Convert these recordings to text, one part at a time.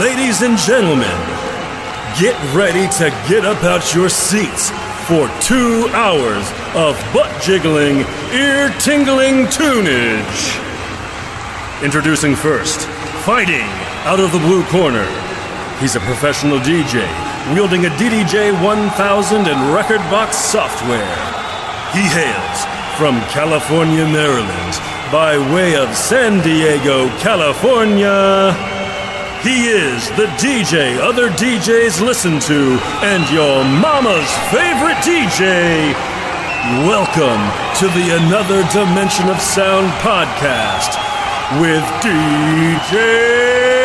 Ladies and gentlemen, get ready to get up out your seats for two hours of butt jiggling, ear tingling tunage. Introducing first, fighting out of the blue corner. He's a professional DJ, wielding a DDJ 1000 and record box software. He hails from California, Maryland, by way of San Diego, California. He is the DJ other DJs listen to and your mama's favorite DJ. Welcome to the Another Dimension of Sound podcast with DJ.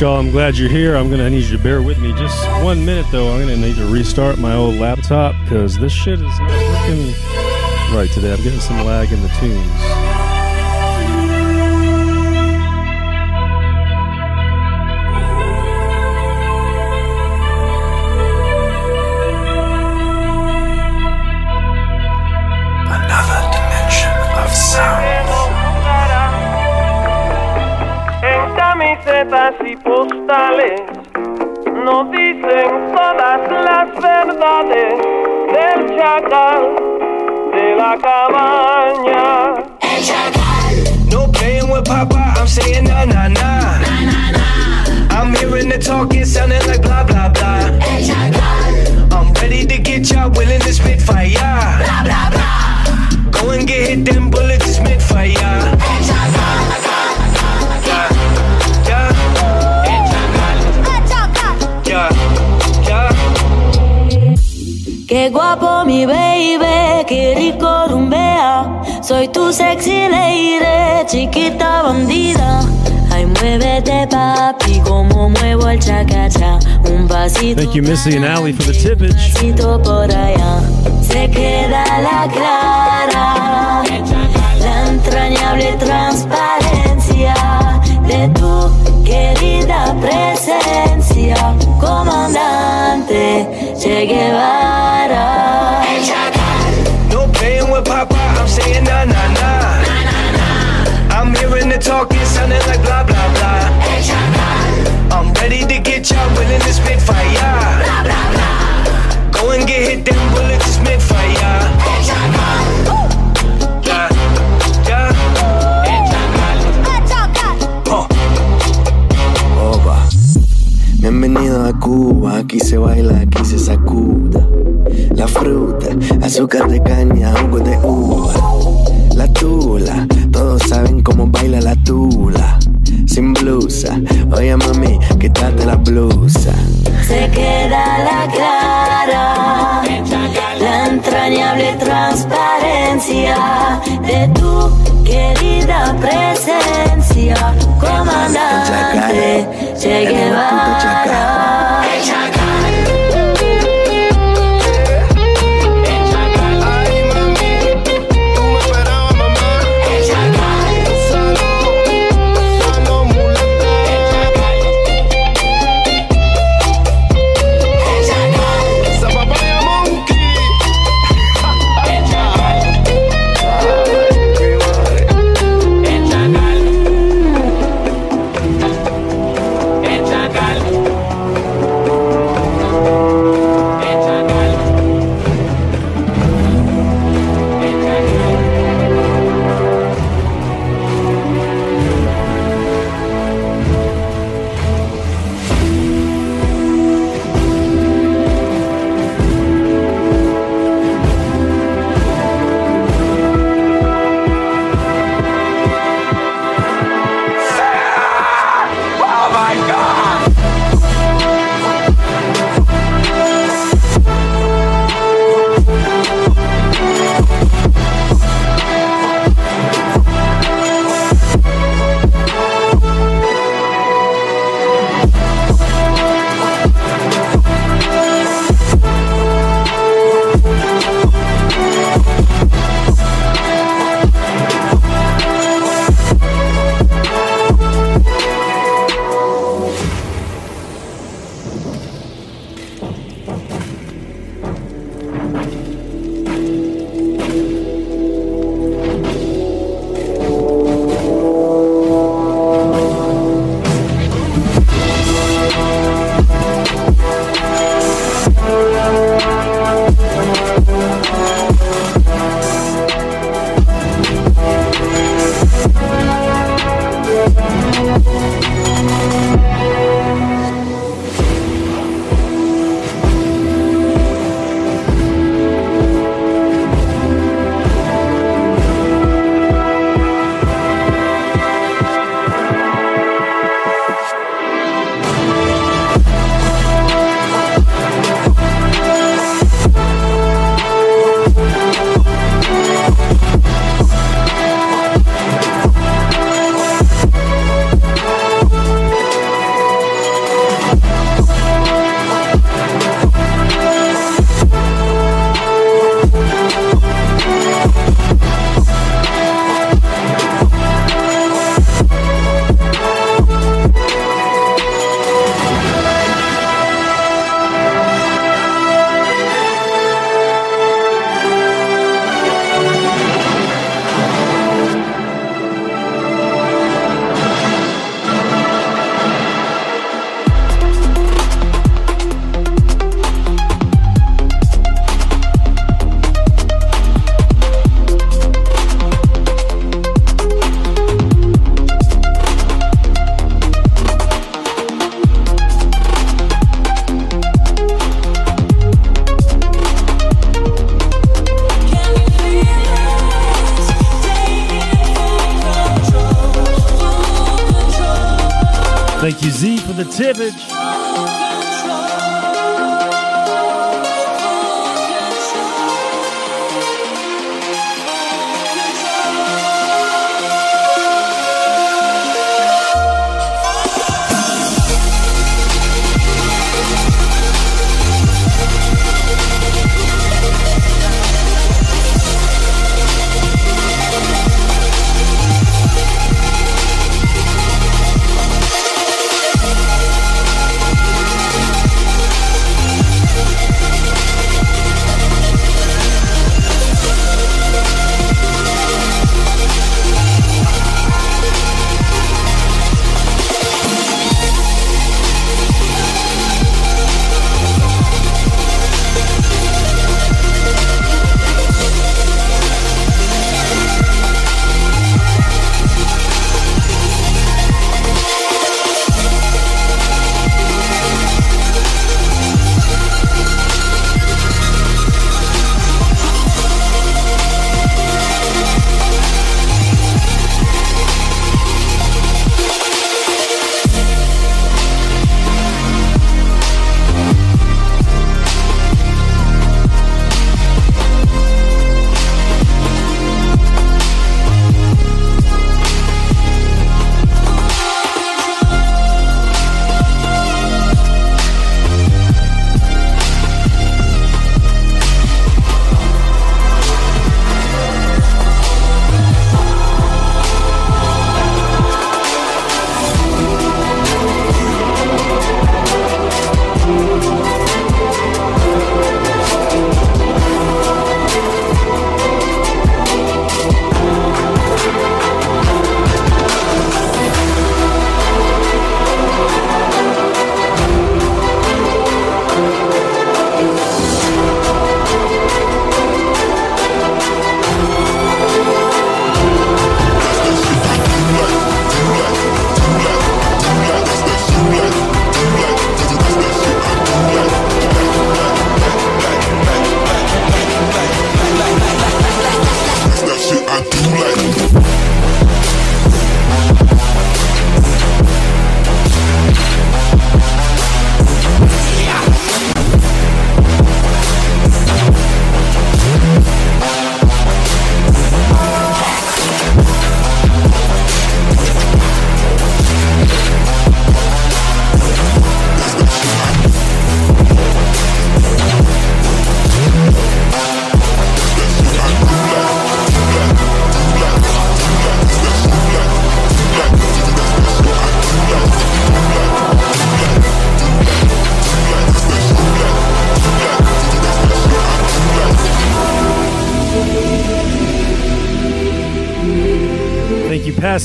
Y'all. I'm glad you're here. I'm gonna need you to bear with me just one minute, though. I'm gonna need to restart my old laptop because this shit is not working right today. I'm getting some lag in the tunes. Chiquita bandida. Ay, muévete papi, como muevo el chacacha. Un pasito. Thank you, Missy and Allie, for the tippage. Un pasito por allá. Se queda la clara, la entrañable transparencia de tu querida presencia, comandante Che Guevara. No playing with Papa, I'm saying na na na. I'm hearing the talking sounding like blah blah blah. I'm ready to get y'all willing to spit fire. Blah blah blah. Go and get hit them bullets, mid fire. Bienvenido a Cuba, aquí se baila, aquí se sacuda. La fruta, azúcar de caña, jugo de uva. La tula, todos saben cómo baila la tula. Sin blusa, oye mami, quítate la blusa. Se queda la clara, la entrañable transparencia de tu querida presencia, comandante Che Guevara.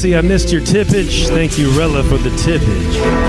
Cassie, I missed your tippage. Thank you, Rella, for the tippage.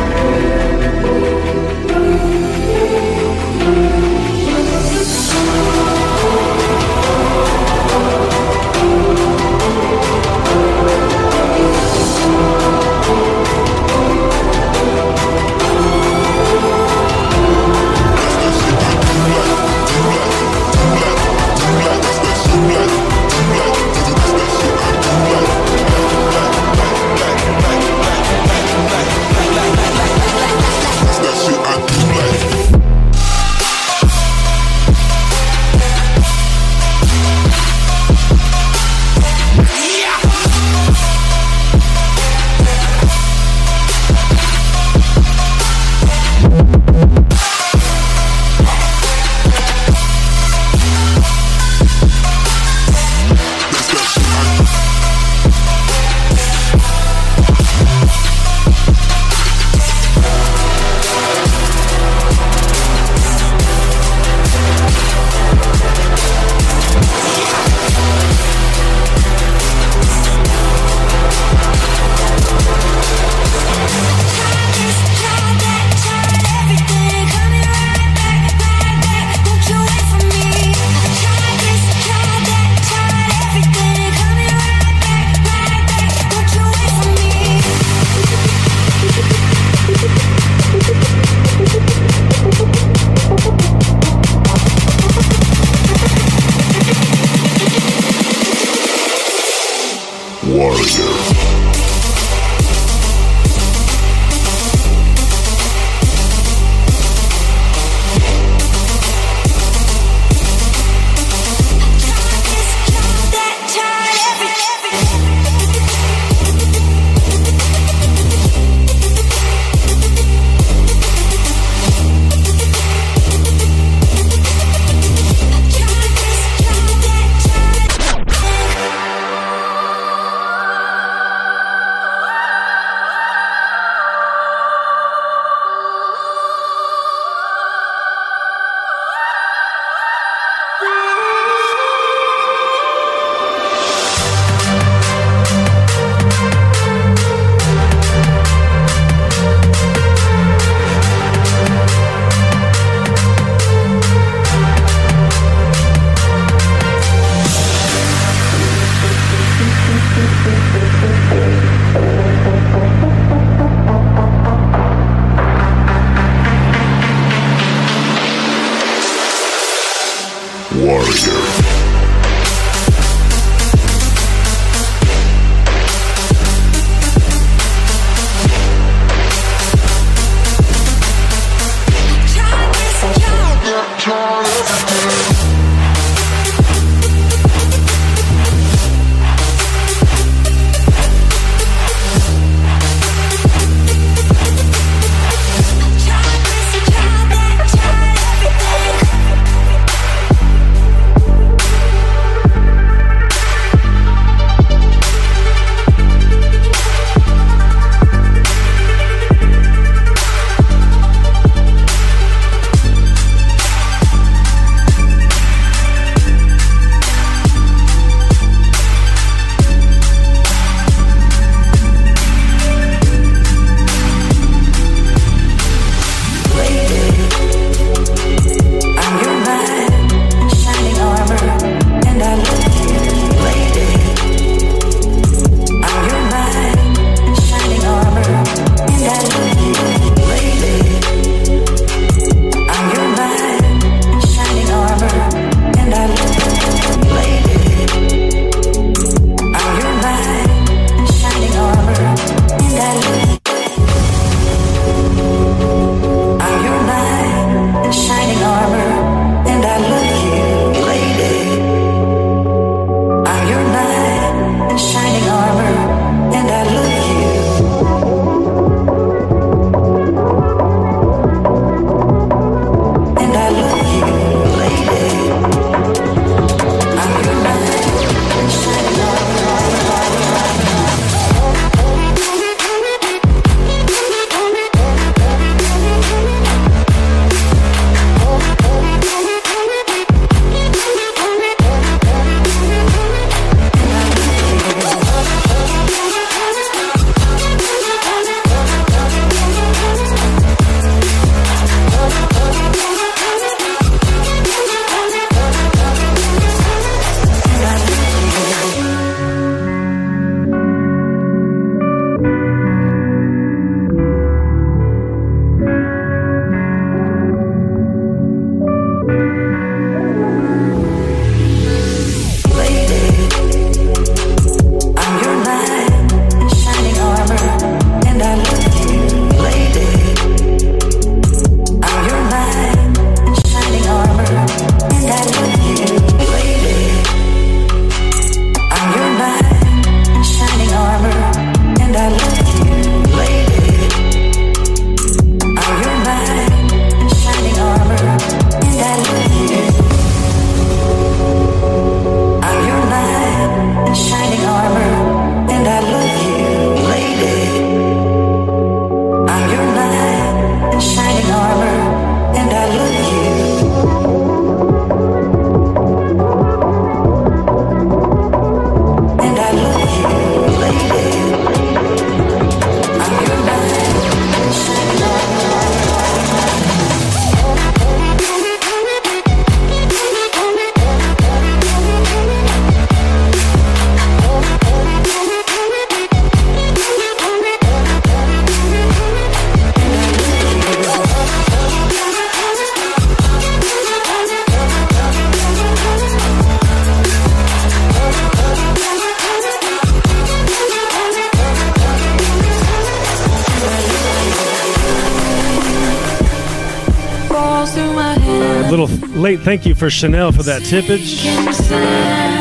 great. Thank you for Chanel for that tippage.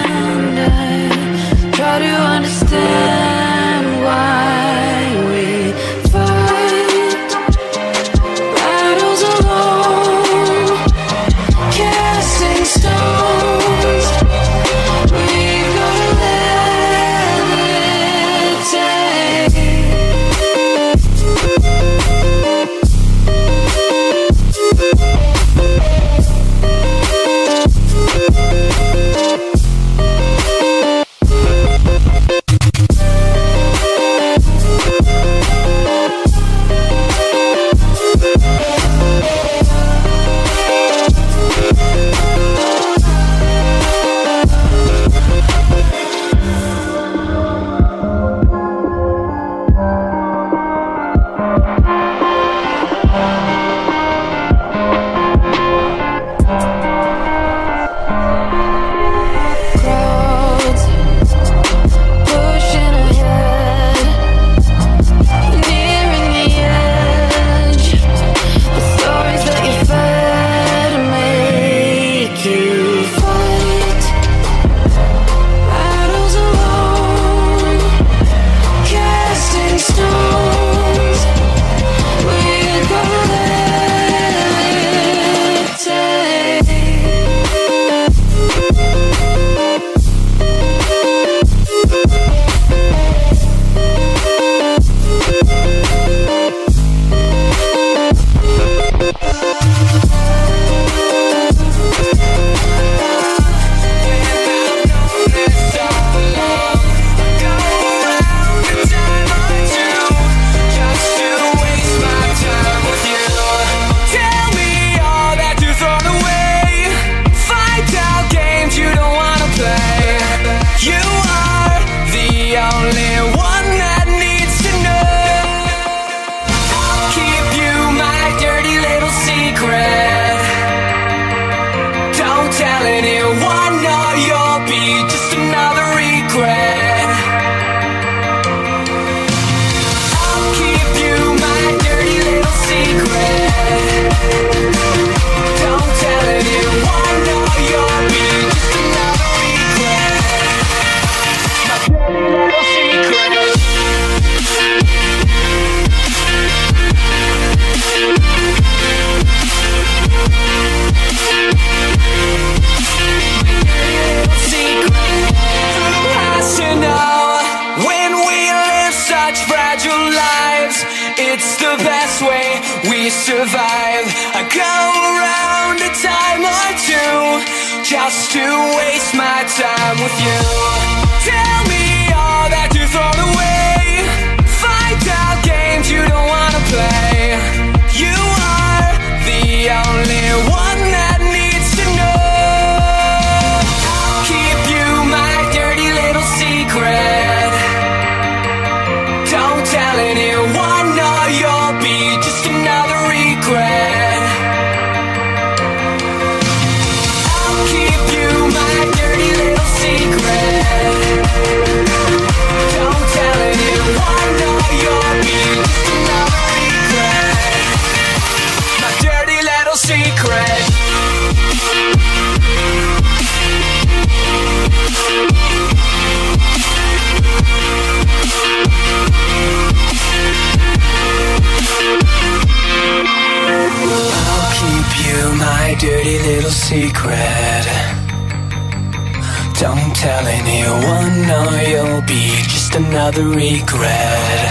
another regret.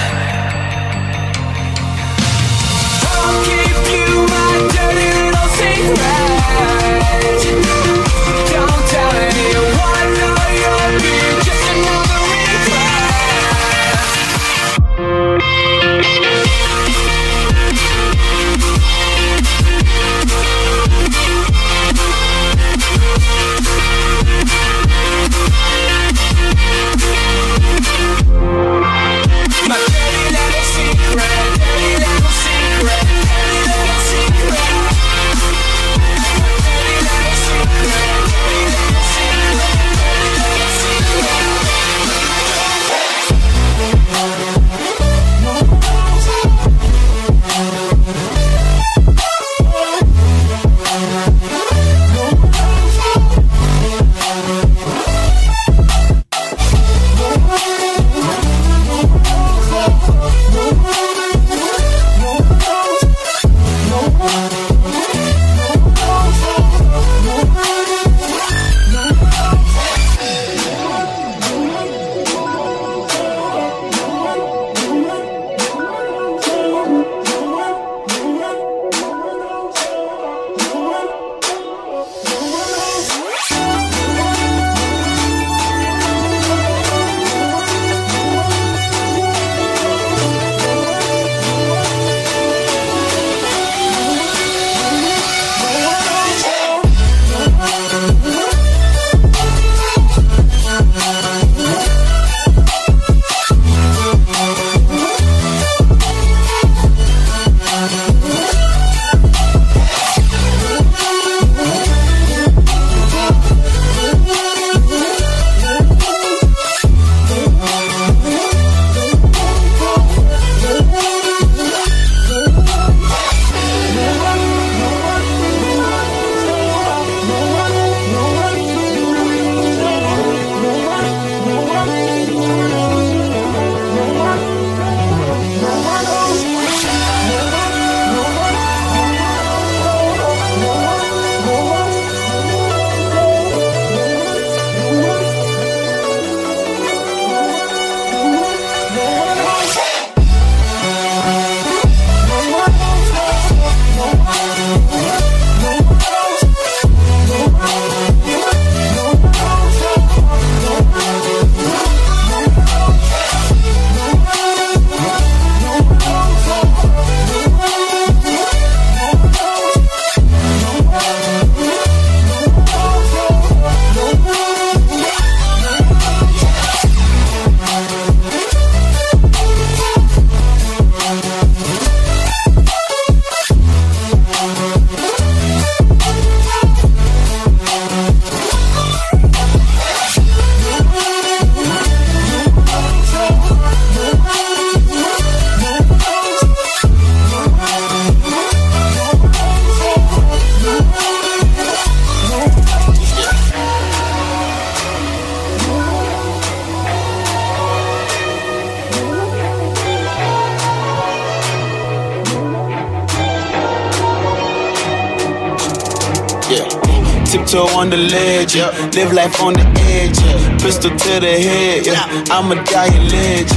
Live life on the edge, yeah. Pistol to the head, yeah. I'm a dying legend.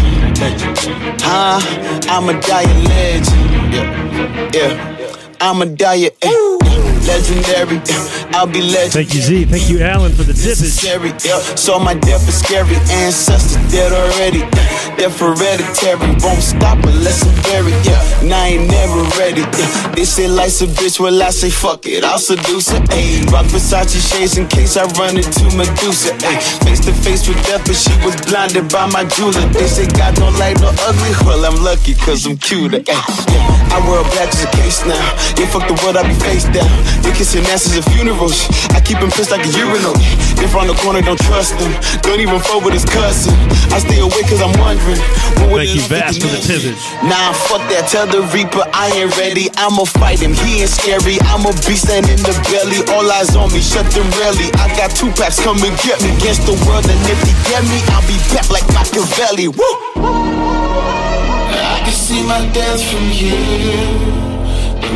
Huh? I'm a dying legend. Yeah. Yeah. I'm a dying. Eh legendary. I'll be legendary. Thank you, Z. Thank you, Alan, for the necessary. Yeah. So my death is scary. Ancestors dead already. Death hereditary. Won't stop unless I'm buried. Yeah. And I ain't never ready. Yeah. They say life's a bitch. Well, I say fuck it. I'll seduce her. Ayy. Rock Versace shades in case I run into Medusa. Ayy. Face to face with death, but she was blinded by my jeweler. They say God don't like no ugly. Well, I'm lucky cause I'm cuter. Ayy. Yeah. I wear a black as a case now. Yeah, fuck the world, I be face down. They kissing asses at funerals. I keep him pissed like a urinal. If on the corner, don't trust him. Don't even fuck with his cousin. I stay awake cause I'm wondering. Thank you, Bass, for the Tivage. Nah, fuck that. Tell the Reaper I ain't ready. I'ma fight him. He ain't scary. I'm a beast and in the belly. All eyes on me. Shut them rally. I got two packs. Come and get me against the world. And if he get me, I'll be back like Machiavelli. Woo! I can see my death from here.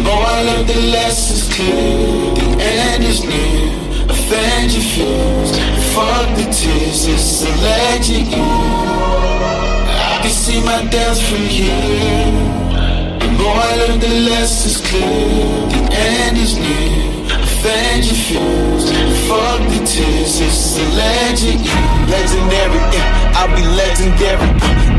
More I learn, the less it's clear. The end is near. Avenge your fears. Fuck the tears. It's a legend. I can see my death from here. The more I learn, the less it's clear. The end is near. Avenge your fears. Fuck the tears. It's a legend. Legendary. Yeah. I'll be legendary.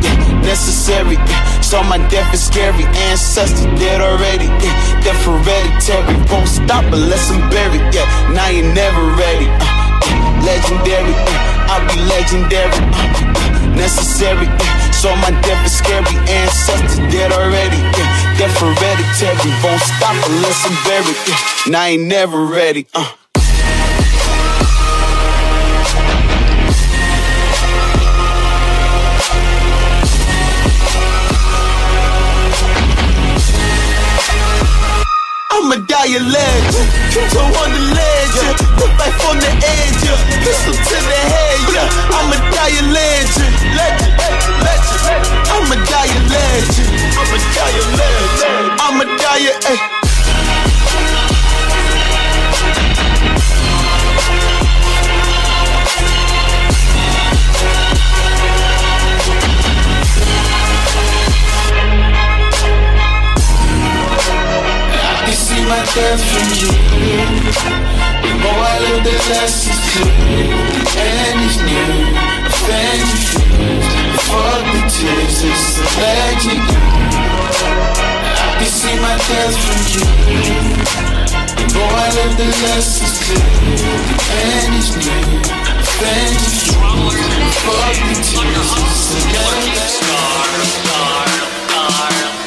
Yeah. Necessary. Yeah. So my death is scary. Ancestors dead already. Yeah, death hereditary. Won't stop unless I'm buried. Yeah, now you're never ready. Uh, uh, legendary. Uh, I'll be legendary. Uh, necessary. Uh, so my death is scary. Ancestors dead already. Yeah, death hereditary. Won't stop unless I'm buried. Yeah, now you're never ready. Uh. Legend. Crypto on the legend. Put life on the edge. Yeah. Pistol to the head. Yeah. Die a legend. Legend, legend. I'ma die a legend. I'ma die a legend. I'ma die a. Ay. My death from you. The more I live, the less it's clear. The end is near. Offend your fears. Fuck the tears. It's a legend. I can see my death from you. The more I live, the less it's clear. The end is near. Offend your fears. Fuck the tears. It's a legend. have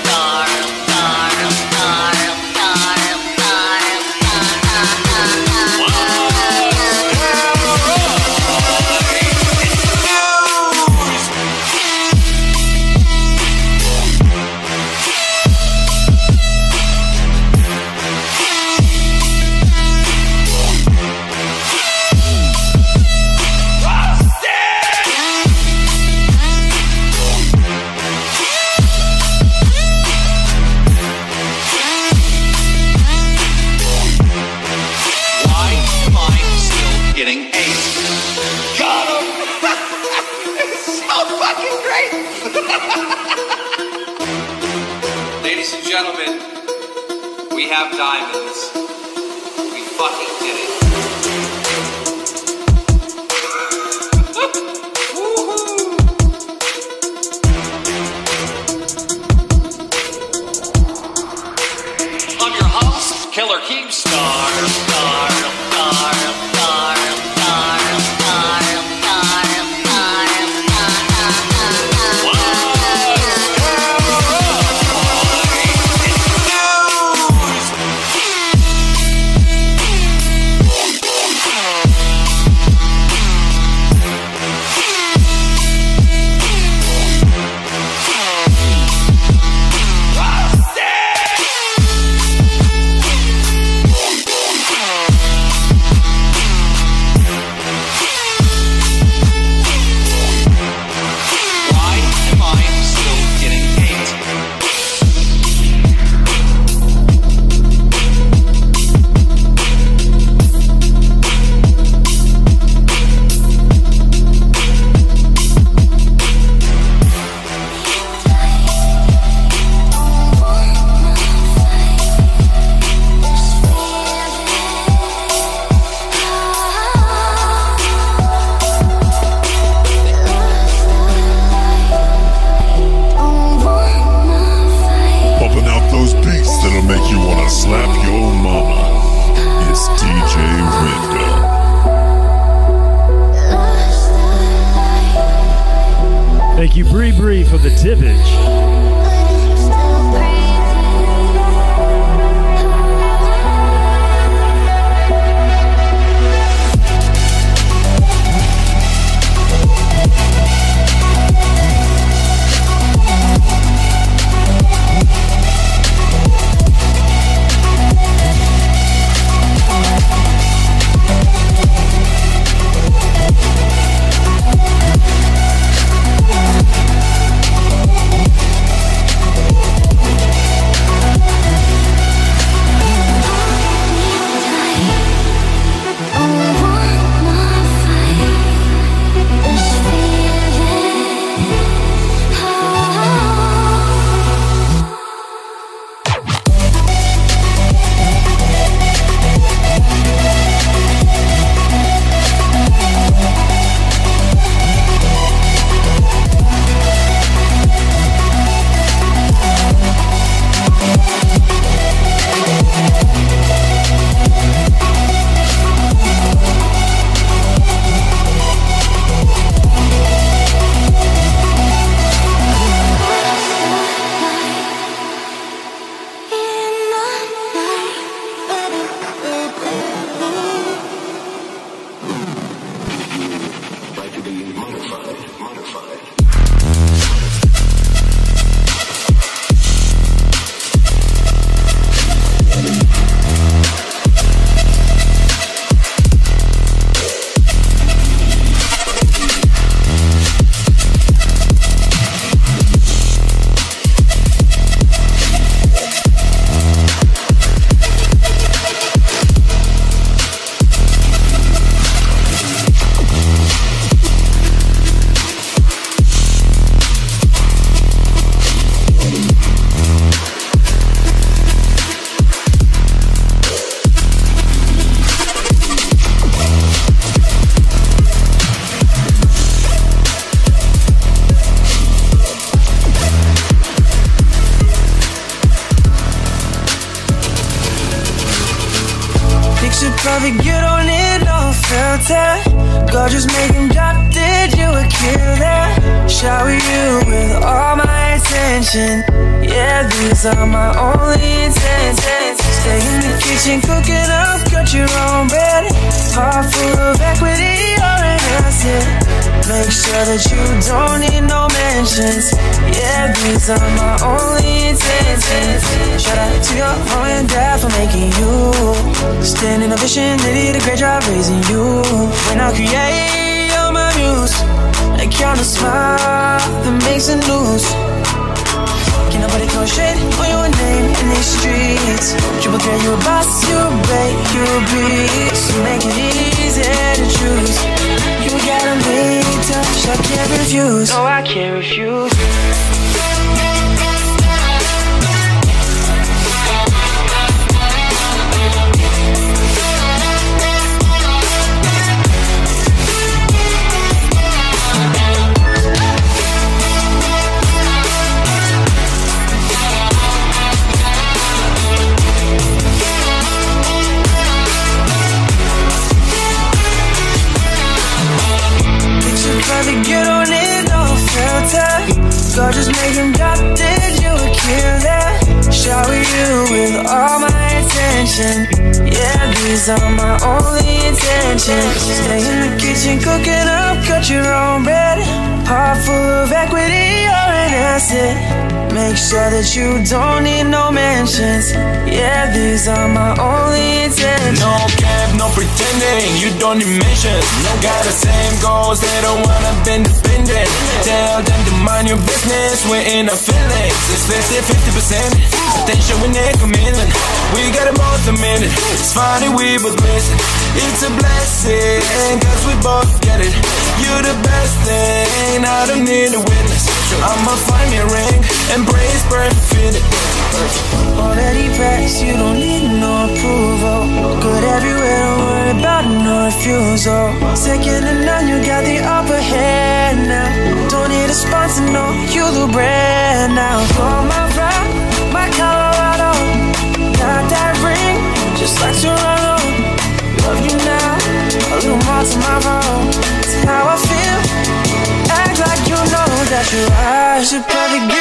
Showin' they're commitment. We got it both a minute. It's funny we was missing. It's a blessing, cause we both get it. You're the best thing, I don't need a witness. I'ma find me a ring and praise perfect fit. Already pressed, you don't need no approval. Good everywhere, don't worry about no refusal. Second to none, you got the upper hand now. Don't need a sponsor, no, you the brand now. Call my ride, my color just like Toronto. Love you now, a little more tomorrow. It's how I feel. Act like you know that your eyes should probably get.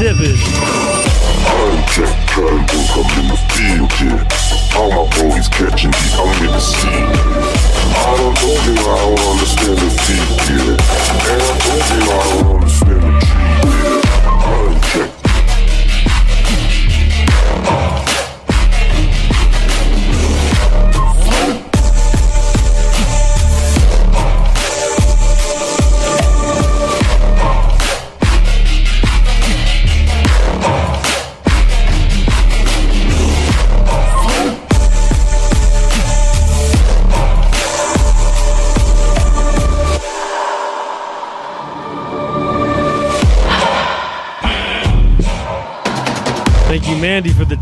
exhibit. Jack Cunningham, I'm in the field, yeah. All my boys catching heat, I'm in the sea. I don't know you, I don't understand the deep, yeah. And I told you I don't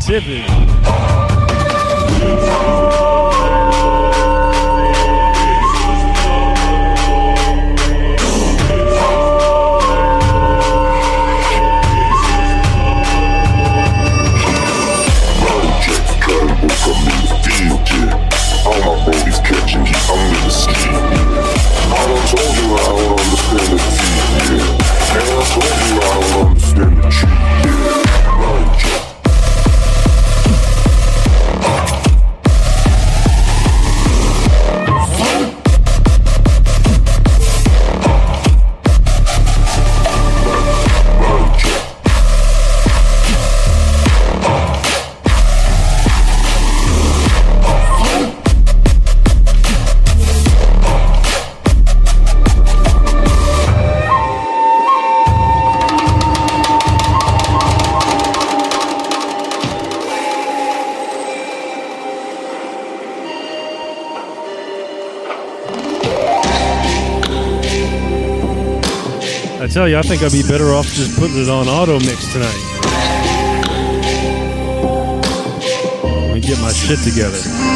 Mississippi. You, I think I'd be better off just putting it on auto mix tonight. Let me get my shit together.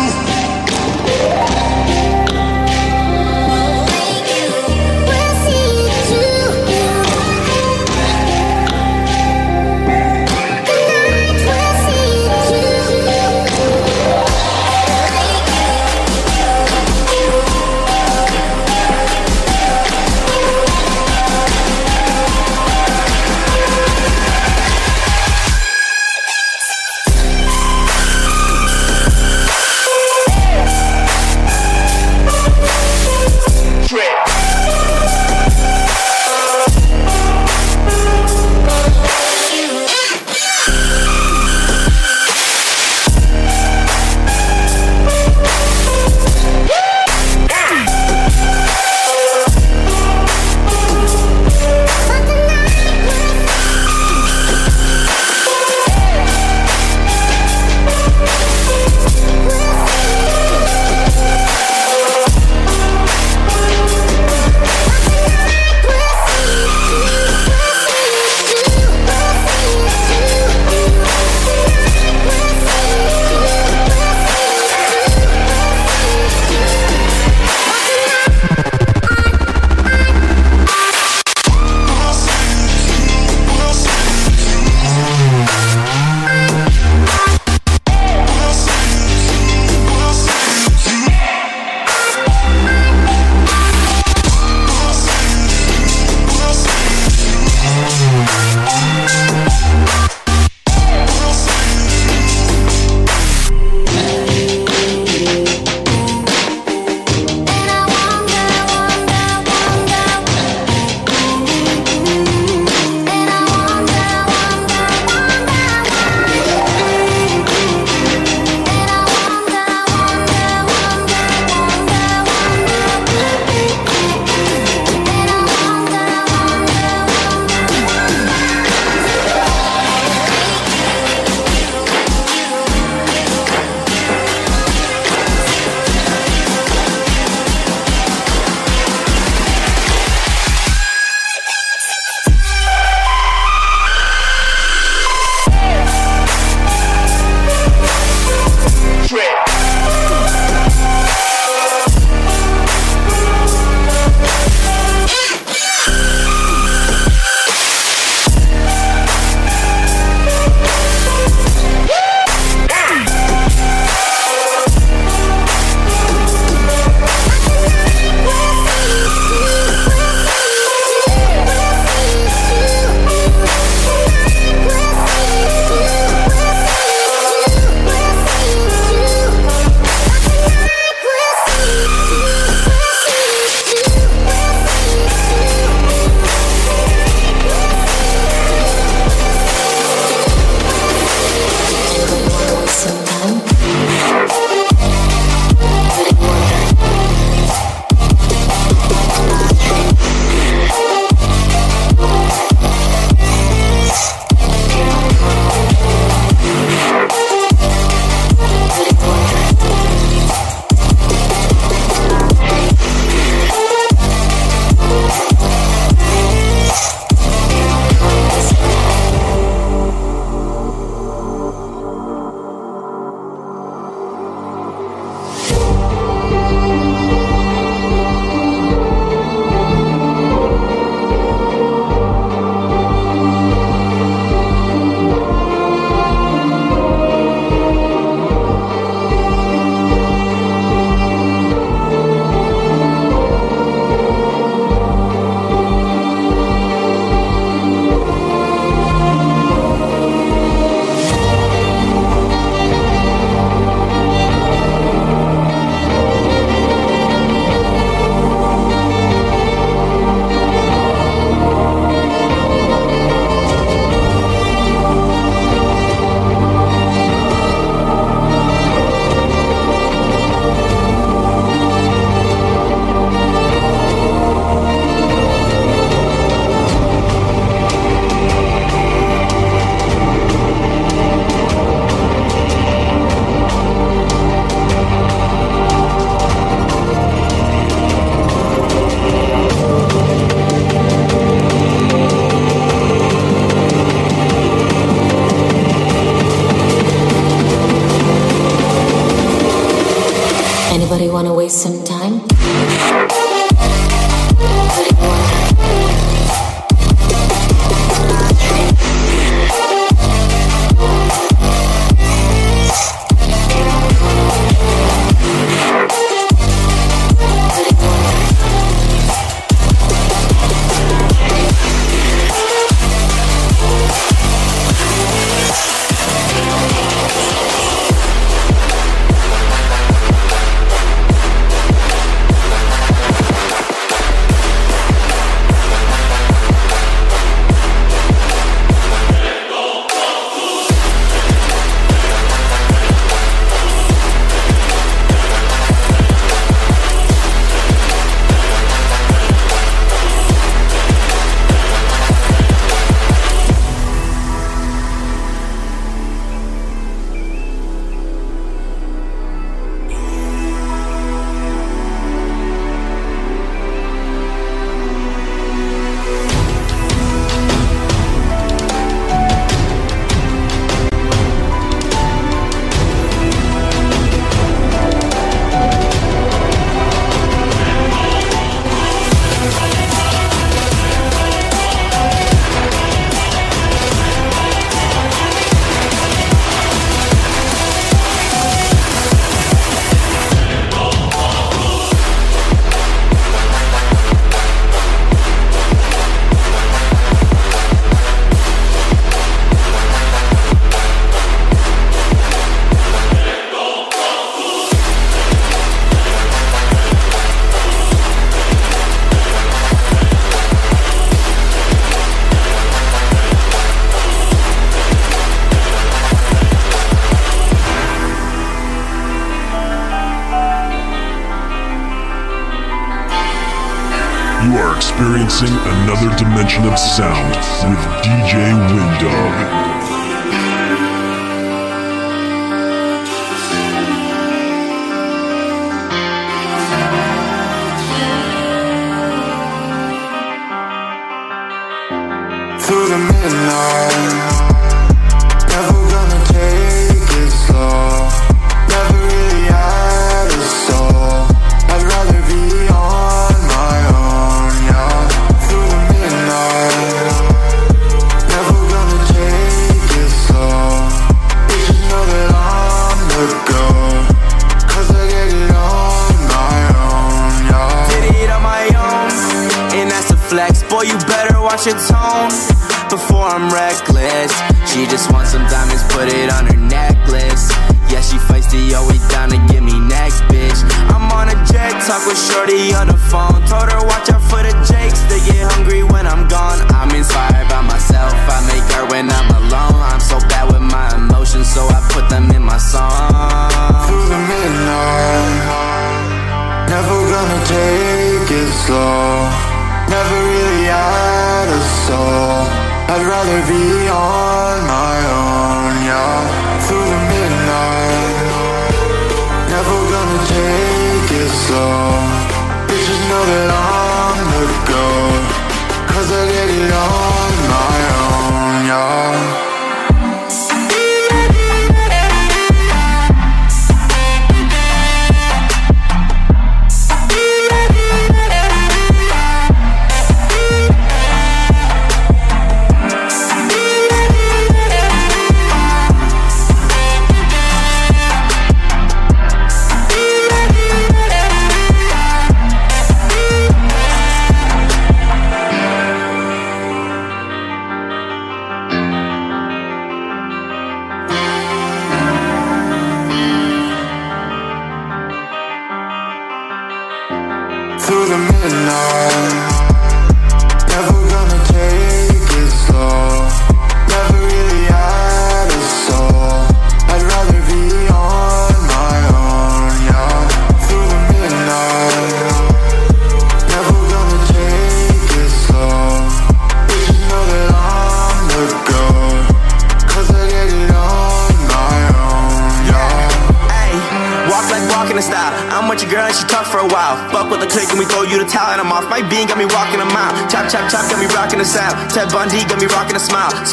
Another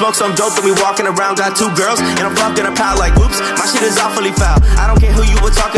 Smoke some dope, then we walking around. Got two girls, and I'm fucking a pile like, whoops, my shit is awfully foul. I don't care who you were talking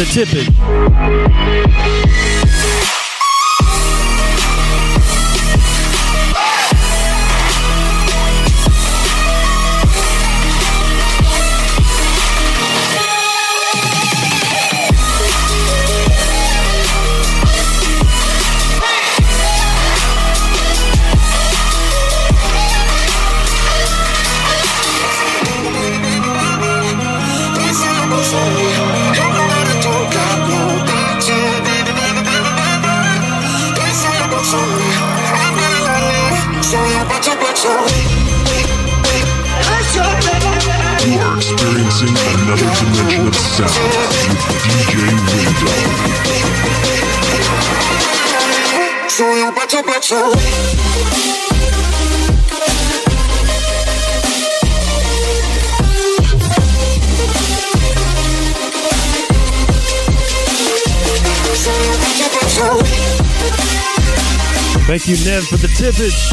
the tippet. Nev,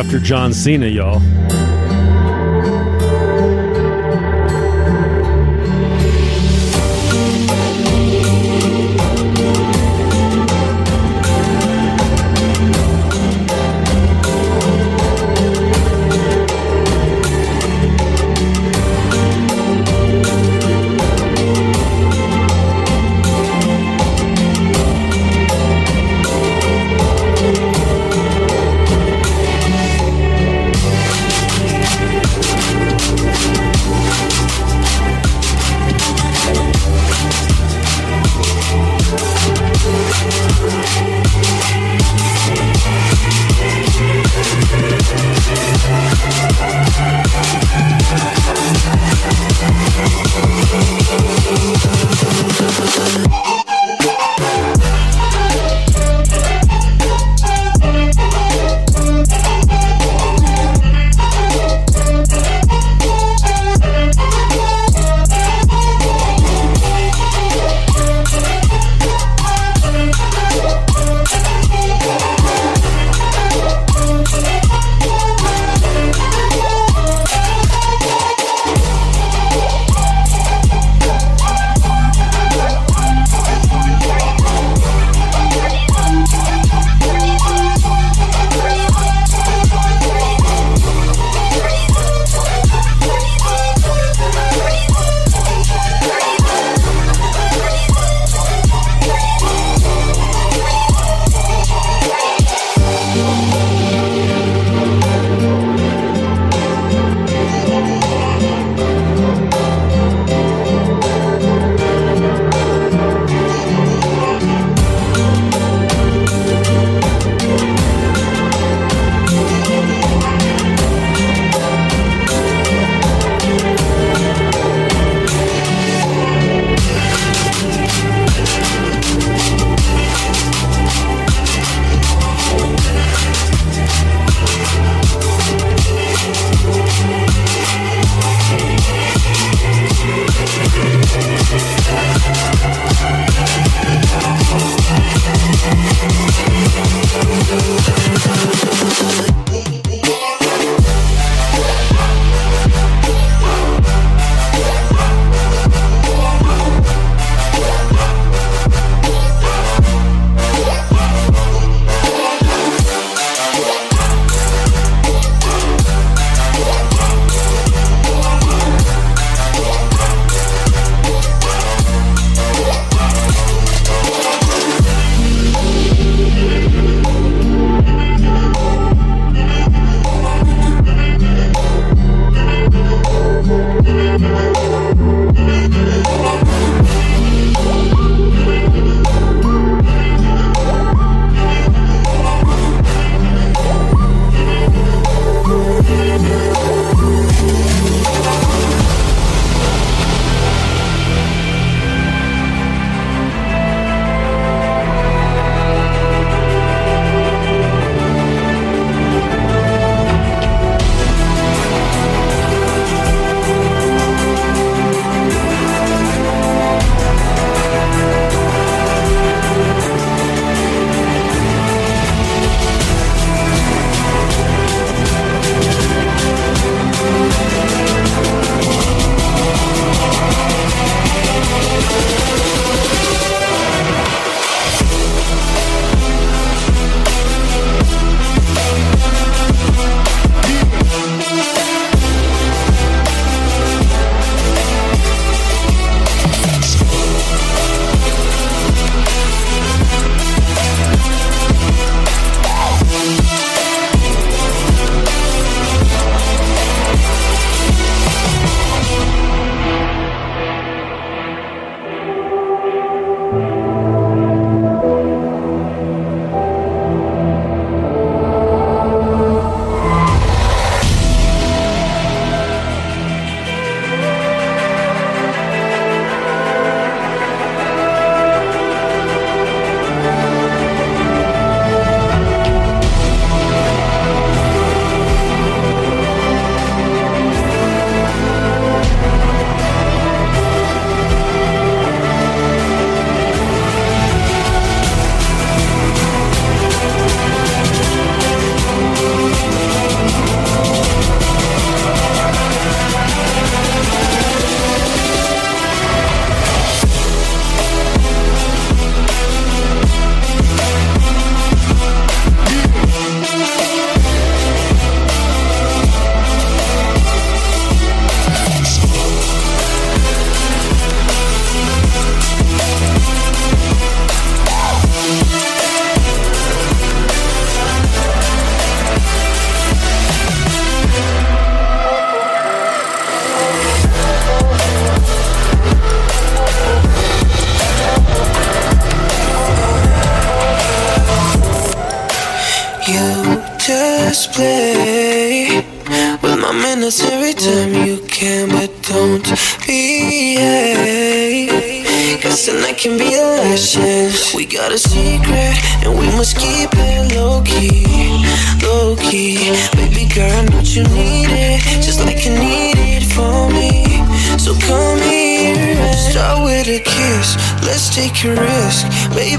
after John Cena, y'all?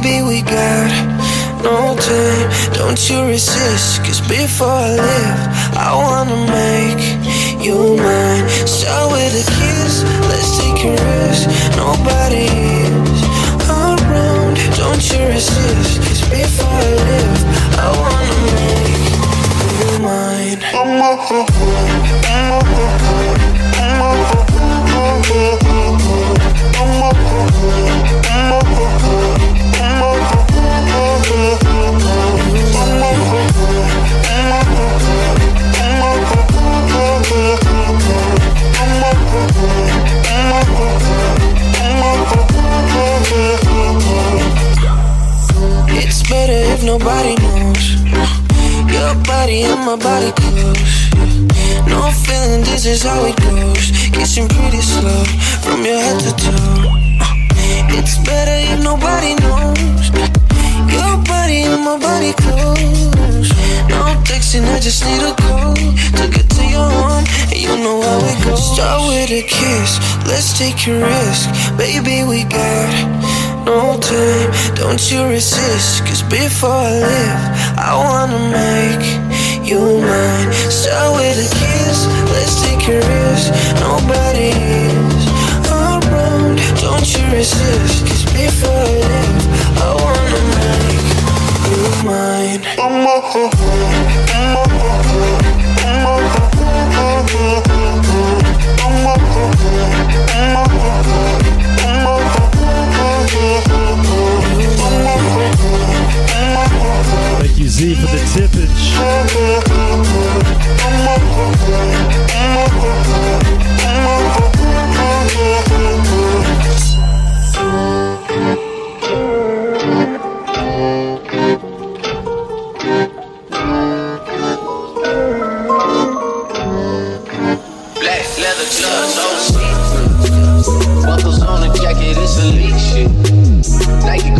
Baby. We got no time. Don't you resist, cause before I live, I wanna make you mine. Start with a kiss, let's take a risk. Nobody is around. Don't you resist, cause before I live, I wanna make you mine. It's better if nobody knows. Your body and my body close. No feeling, this is how it goes. Kissing pretty slow from your head to toe. It's better if nobody knows. Your body and my body close. No texting, I just need a call to get to your and you know how it goes. Start with a kiss, let's take a risk, baby. We got no time, don't you resist. Cause before I live, I wanna make you mine. Start with a kiss, let's take a risk. Nobody is around, don't you resist. Cause before I live, I wanna make mine. Thank you, Z, for the tippage.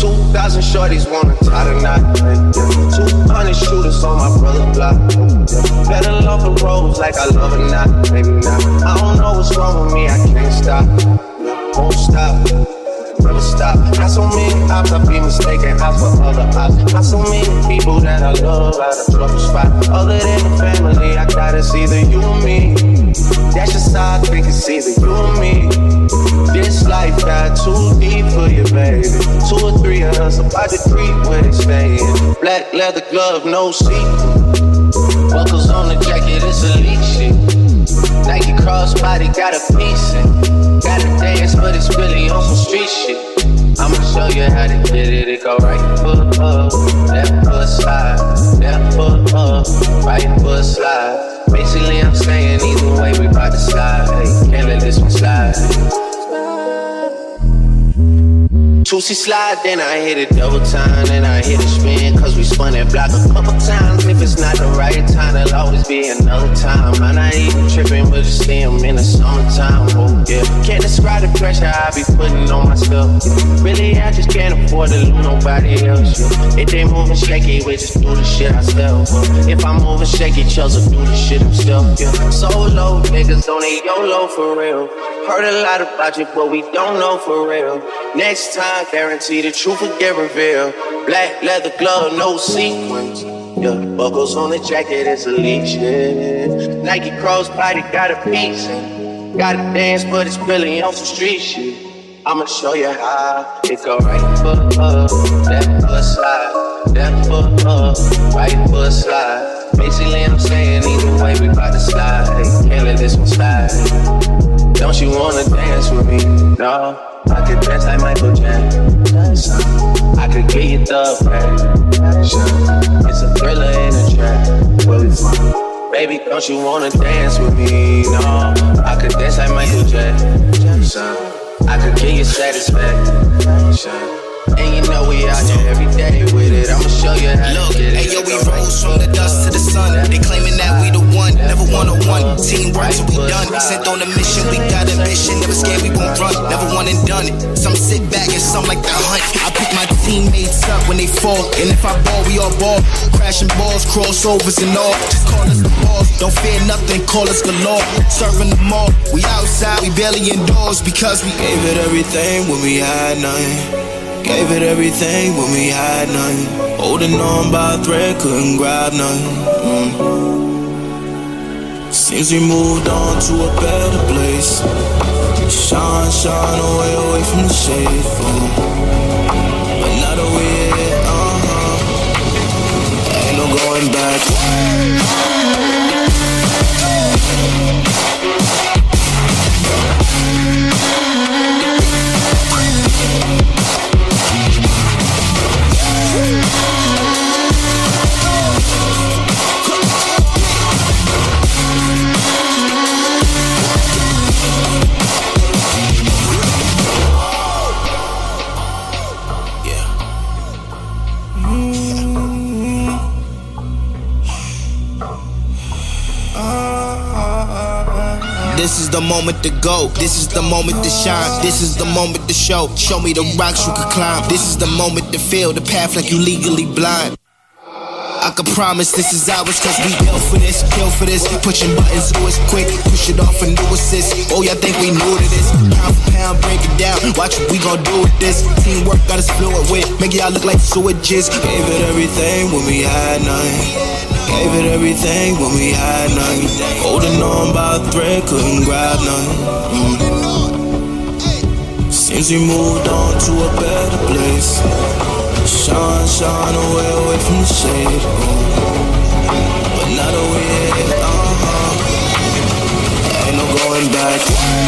2,000 shorties wanna tie the knot. 200 shooters on my brother block. Better love the rose like I love her not. Maybe not. I don't know what's wrong with me, I can't stop. Won't stop. Never stop. Not so many ops, I be mistaken ops for other ops. Not so many people that I love out of trouble spot. Other than the family, I gotta see either you or me. That's just how I think it's either you or me. This life got too deep for you, baby. Two or three of us about to creep where they staying. Black leather glove, no seat. Buckles on the jacket, it's elite shit. Nike crossbody got a piece in. Gotta dance, but it's really on some street shit. I'ma show you how to get it. It go right foot up, left foot slide, left foot up, right foot slide. Basically, I'm saying either way we bout to slide. Hey, can't let this one slide. Two-C slide, then I hit it double time, then I hit a spin, cause we spun that block a couple times. If it's not the right time, there'll always be another time. I'm not even tripping, but just see in the summertime. Oh, yeah. Can't describe the pressure I be putting on myself. Really, I just can't afford to lose nobody else. Yeah. If they moving shaky, we just do the shit ourselves. Uh, if I'm moving shaky, Chelsea do the shit himself. Yeah. Solo niggas don't need YOLO for real. Heard a lot about you, but we don't know for real. Next time, guarantee the truth will get revealed. Black leather glove, no sequins. Yeah, buckles on the jacket, it's elite shit. Nike crossbody got a piece. Gotta dance, but it's really on some street shit. I'ma show you how it go right foot up, left foot slide, left foot up, right foot slide. Basically, I'm saying either way we bout to slide. Can't let this one slide. Don't you wanna dance with me? No, I could dance like Michael Jackson. I could get you the passion. It's a thriller in a track. Baby, don't you wanna dance with me? No, I could dance like Michael Jackson. I could give you satisfaction. And you know we out here every day with it. I'ma show you how Look, to get it. hey yo, we rose from the dust to the sun. They claiming that we the one, never one on one. Teamwork, so we done. Sent on a mission, we got ambition. Never scared, we won't run. Never one and done. Some sit back and some like the hunt. I pick my teammates up when they fall, and if I ball, we all ball. Crashing balls, crossovers and all. Just call us the balls. Don't fear nothing, call us galore. Serving them all. We outside, we barely indoors because we Gave it everything when we had nothing. Gave it everything when we had nothing. Holding on by a thread, couldn't grab nothing. Mm. Seems we moved on to a better place. Shine, shine away, away from the shade. Mm. But now that we're here, uh-huh. Ain't no going back. This is the moment to go. This is the moment to shine. This is the moment to show. Show me the rocks you can climb. This is the moment to feel the path like you legally blind. I can promise this is ours cause we built for this, built for this. Pushing buttons, it quick, push it off and do assist. Oh, y'all think we new to this? Pound for pound, break it down. Watch what we gon' do with this. Teamwork got us fluid with. Make y'all look like sewage. Gave it everything when we had nothing. Gave it everything when we had nothing. Holding on by a thread, couldn't grab nothing. Mm. Seems we moved on to a better place. Shine, shine away, away from the shade. But now that we're uh-huh. Ain't no going back.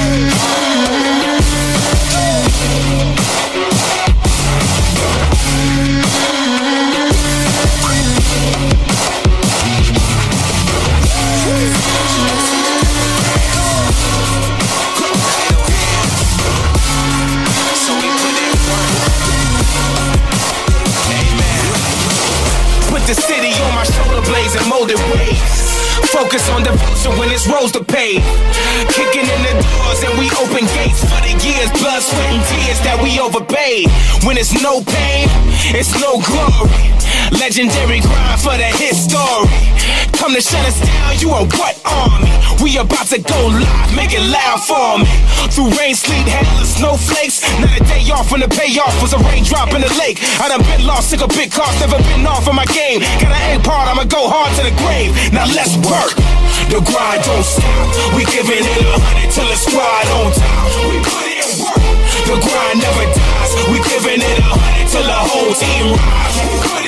Focus on devotion when it's rows to pay. Kicking in the doors and we open gates for the years, blood, sweat, and tears that we overpaid. When it's no pain, it's no glory. Legendary grind for the history. Come to shut us down, you on what army? We about to go live, make it loud for me. Through rain, sleet, hail, and snowflakes. Not a day off when the payoff was a raindrop in the lake. I done been lost, took a big cost, never been off of my game. Got an aim hard, I'ma go hard to the grave. Now let's work. The grind don't stop. We giving it a hundred till the squad on top. We put in work. The grind never dies. We giving it a hundred till the whole team rise.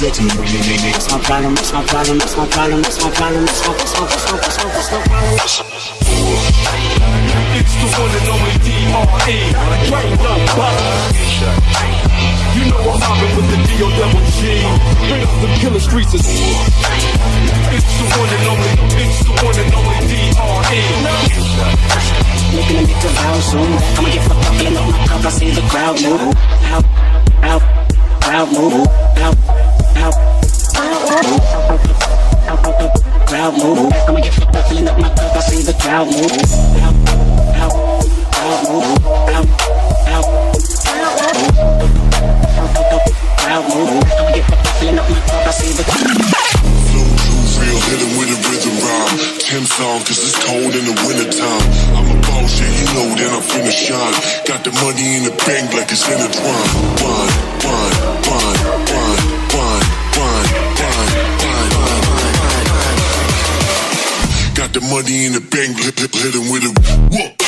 It's my problem, it's my problem, it's my problem, it's my problem, it's my problem, it's my problem, it's my problem, it's my problem. It's the one and only DRE, Drain Up You know I'm hopping with the D.O. Bring up killer streets It's the one and only, it's the one and only DRE. Looking the vow soon. I'ma get fucked up up my. I see the crowd move. Out, out, crowd move. Out out. Crowd move, I'ma get up, filling up my cup. I see the crowd move. Out, out, crowd move, crowd move. I'ma get up, filling up my cup. I see the real, hit with a rhythm rhyme. Tim song, it's cold in the wintertime. I'm a boss, yeah, you know that I'm finna shine. Got the money in the bank like it's intertwined. Wine, wine. Got the money in the bank, hit, hit, him with a whoop.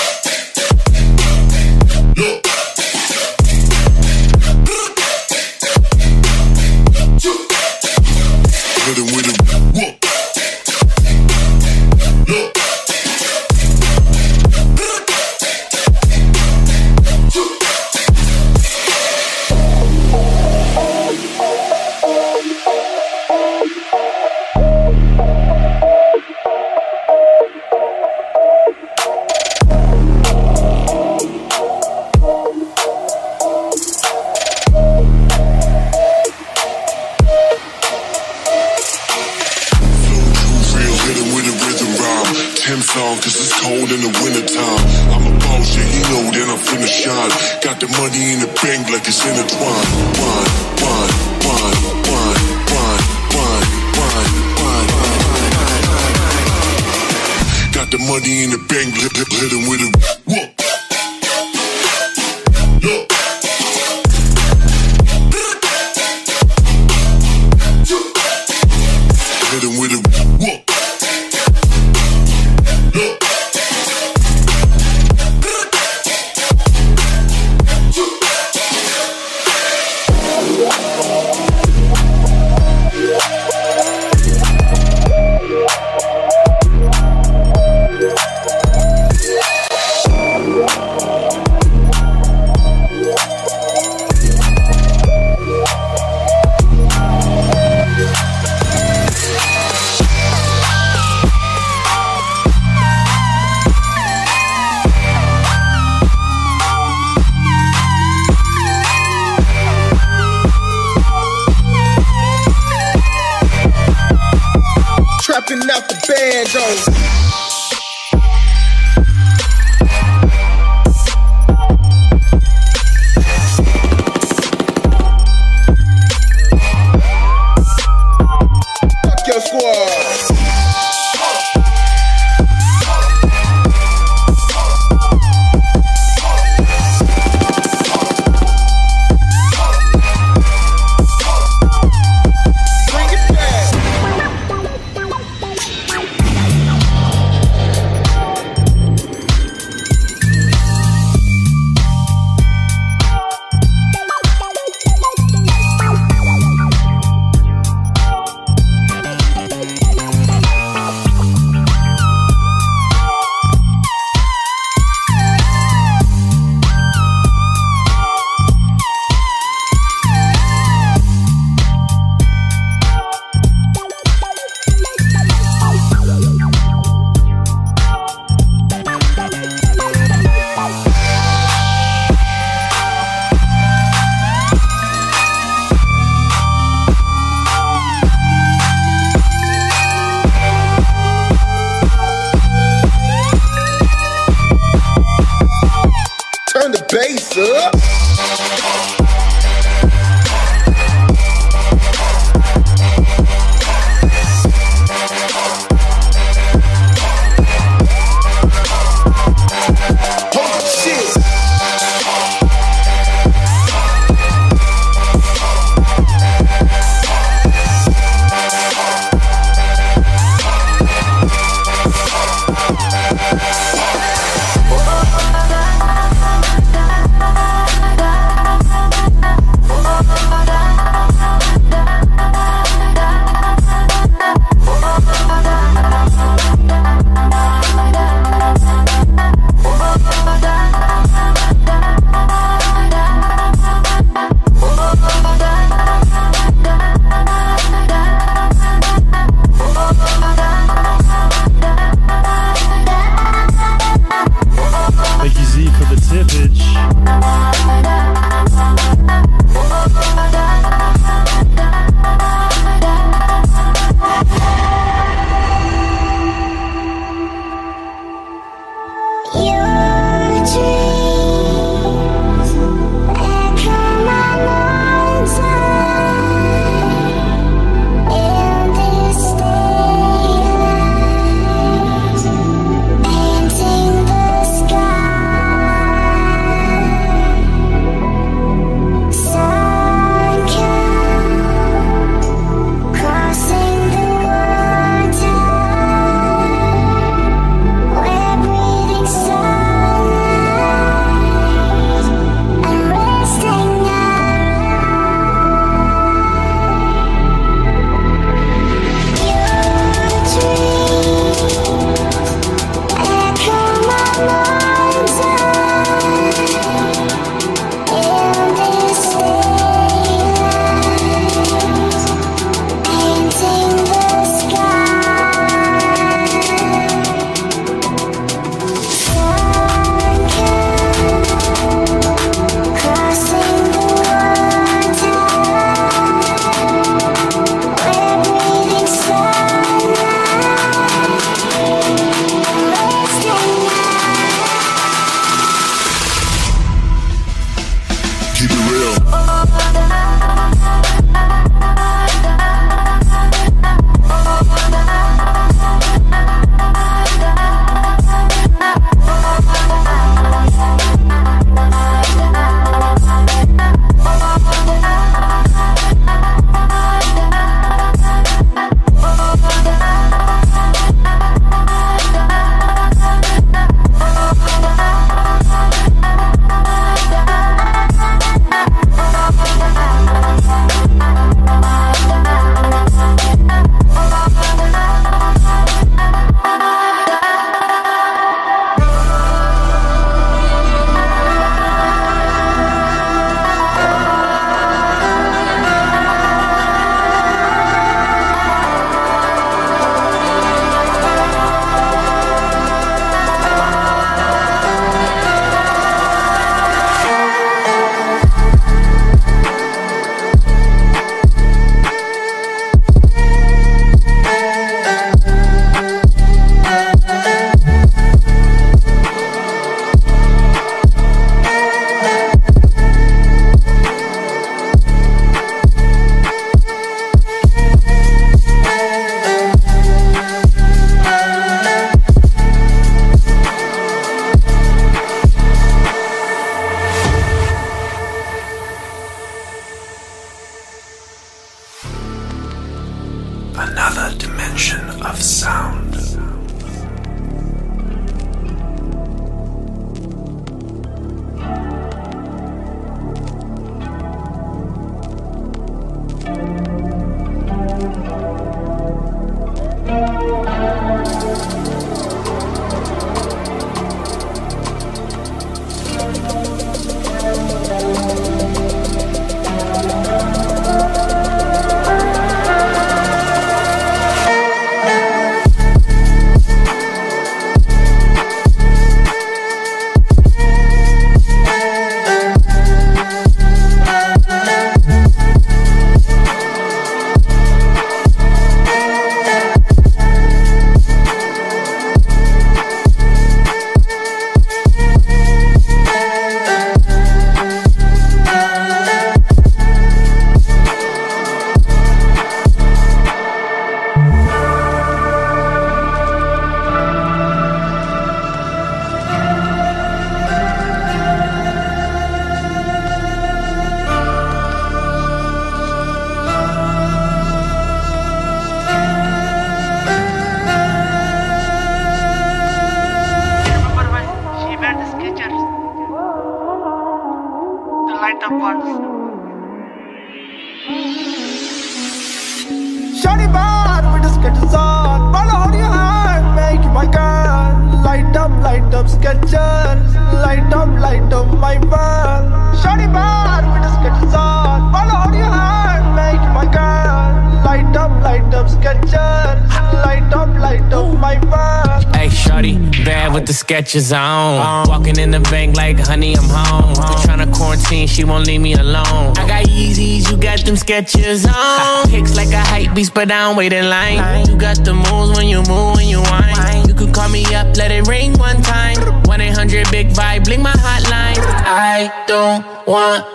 Sketches on. Um. Walking in the bank like, honey, I'm home. Um. Tryna quarantine, she won't leave me alone. I got Yeezys, you got them Skechers on. Pics like a hype beast, but I don't wait in line. You got the moves when you move, when you whine. You could call me up, let it ring one time. 1 800 Big Vibe, blink my hotline. I don't want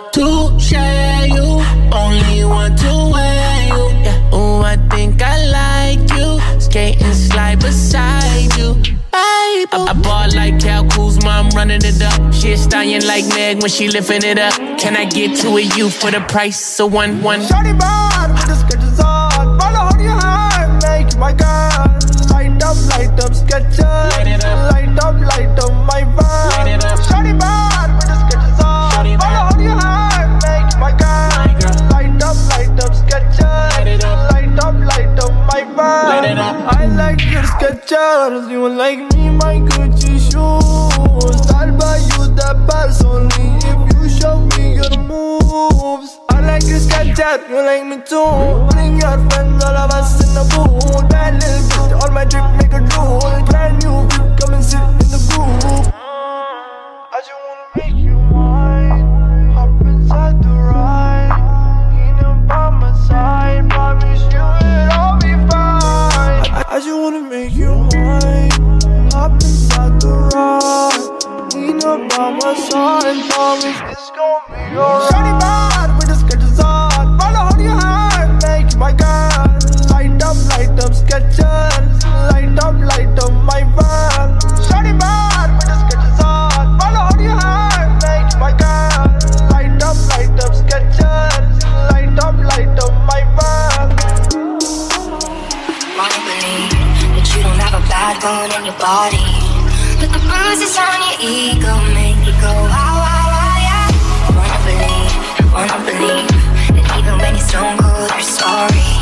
when she lifting it up. Can I get two of you for the price of one one? Shawty bad with the Skechers on. Hold your hand, make my girl. Light up, light up Skechers. Light up, light up my vibe. Shawty bad with the Skechers on. Hold your hand, make my girl. Light up, light up Skechers. Light up, light up my vibe. I like your Skechers. You like me, your. You like me too. Bring your friends, all of us in the booth. Bad little bitch, all my drip make a drool. Brand new whip, come and sit in the groove. I just wanna make you mine. Hop inside the ride. Up by my side. Promise you it'll be fine. I, I just wanna make you mine. Hop inside the ride. Lean up by my side. Promise it's gonna be alright. Your body. But the bruises on your ego make you go wow, wow, wow, yeah. Wanna believe, wanna believe that even when you're stone cold, you're sorry.